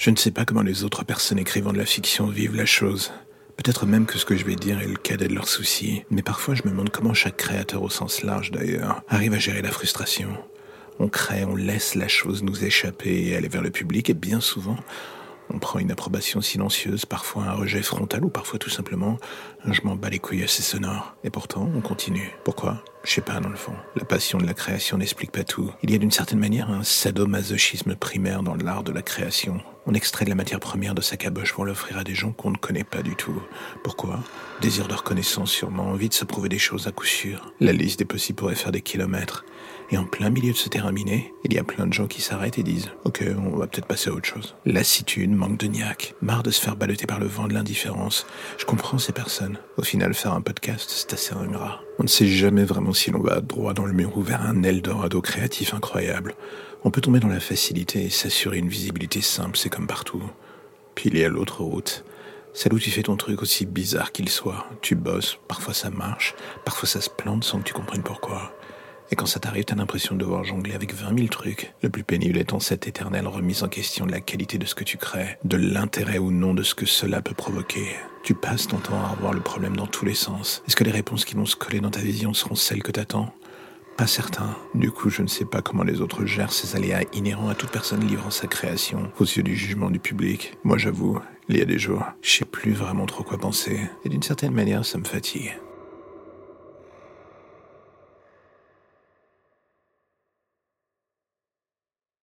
Je ne sais pas comment les autres personnes écrivant de la fiction vivent la chose. Peut-être même que ce que je vais dire est le cadet de leurs soucis, mais parfois je me demande comment chaque créateur au sens large d'ailleurs arrive à gérer la frustration. On crée, on laisse la chose nous échapper et aller vers le public, et bien souvent, on prend une approbation silencieuse, parfois un rejet frontal ou parfois tout simplement je m'en bats les couilles assez sonore. Et pourtant, on continue. Pourquoi? Je sais pas dans le fond. La passion de la création n'explique pas tout. Il y a d'une certaine manière un sadomasochisme primaire dans l'art de la création. On extrait de la matière première de sa caboche pour l'offrir à des gens qu'on ne connaît pas du tout. Désir de reconnaissance sûrement, envie de se prouver des choses à coup sûr. La liste des possibles pourrait faire des kilomètres. Et en plein milieu de ce terrain miné, il y a plein de gens qui s'arrêtent et disent Ok, on va peut-être passer à autre chose. Lassitude, manque de niaque, marre de se faire balloter par le vent de l'indifférence. Je comprends ces personnes. Au final, faire un podcast, c'est assez ingrat. On ne sait jamais vraiment si l'on va droit dans le mur ou vers un Eldorado créatif incroyable. On peut tomber dans la facilité et s'assurer une visibilité simple, c'est comme partout. Puis il y a l'autre route. Celle où tu fais ton truc aussi bizarre qu'il soit. Tu bosses, parfois ça marche, parfois ça se plante sans que tu comprennes pourquoi. Et quand ça t'arrive, t'as l'impression de devoir jongler avec 20 000 trucs. Le plus pénible étant cette éternelle remise en question de la qualité de ce que tu crées, de l'intérêt ou non de ce que cela peut provoquer. Tu passes ton temps à revoir le problème dans tous les sens. Est-ce que les réponses qui vont se coller dans ta vision seront celles que t'attends? Pas certain. Du coup, je ne sais pas comment les autres gèrent ces aléas inhérents à toute personne livrant sa création aux yeux du jugement du public. Moi, j'avoue, il y a des jours, je sais plus vraiment trop quoi penser. Et d'une certaine manière, ça me fatigue.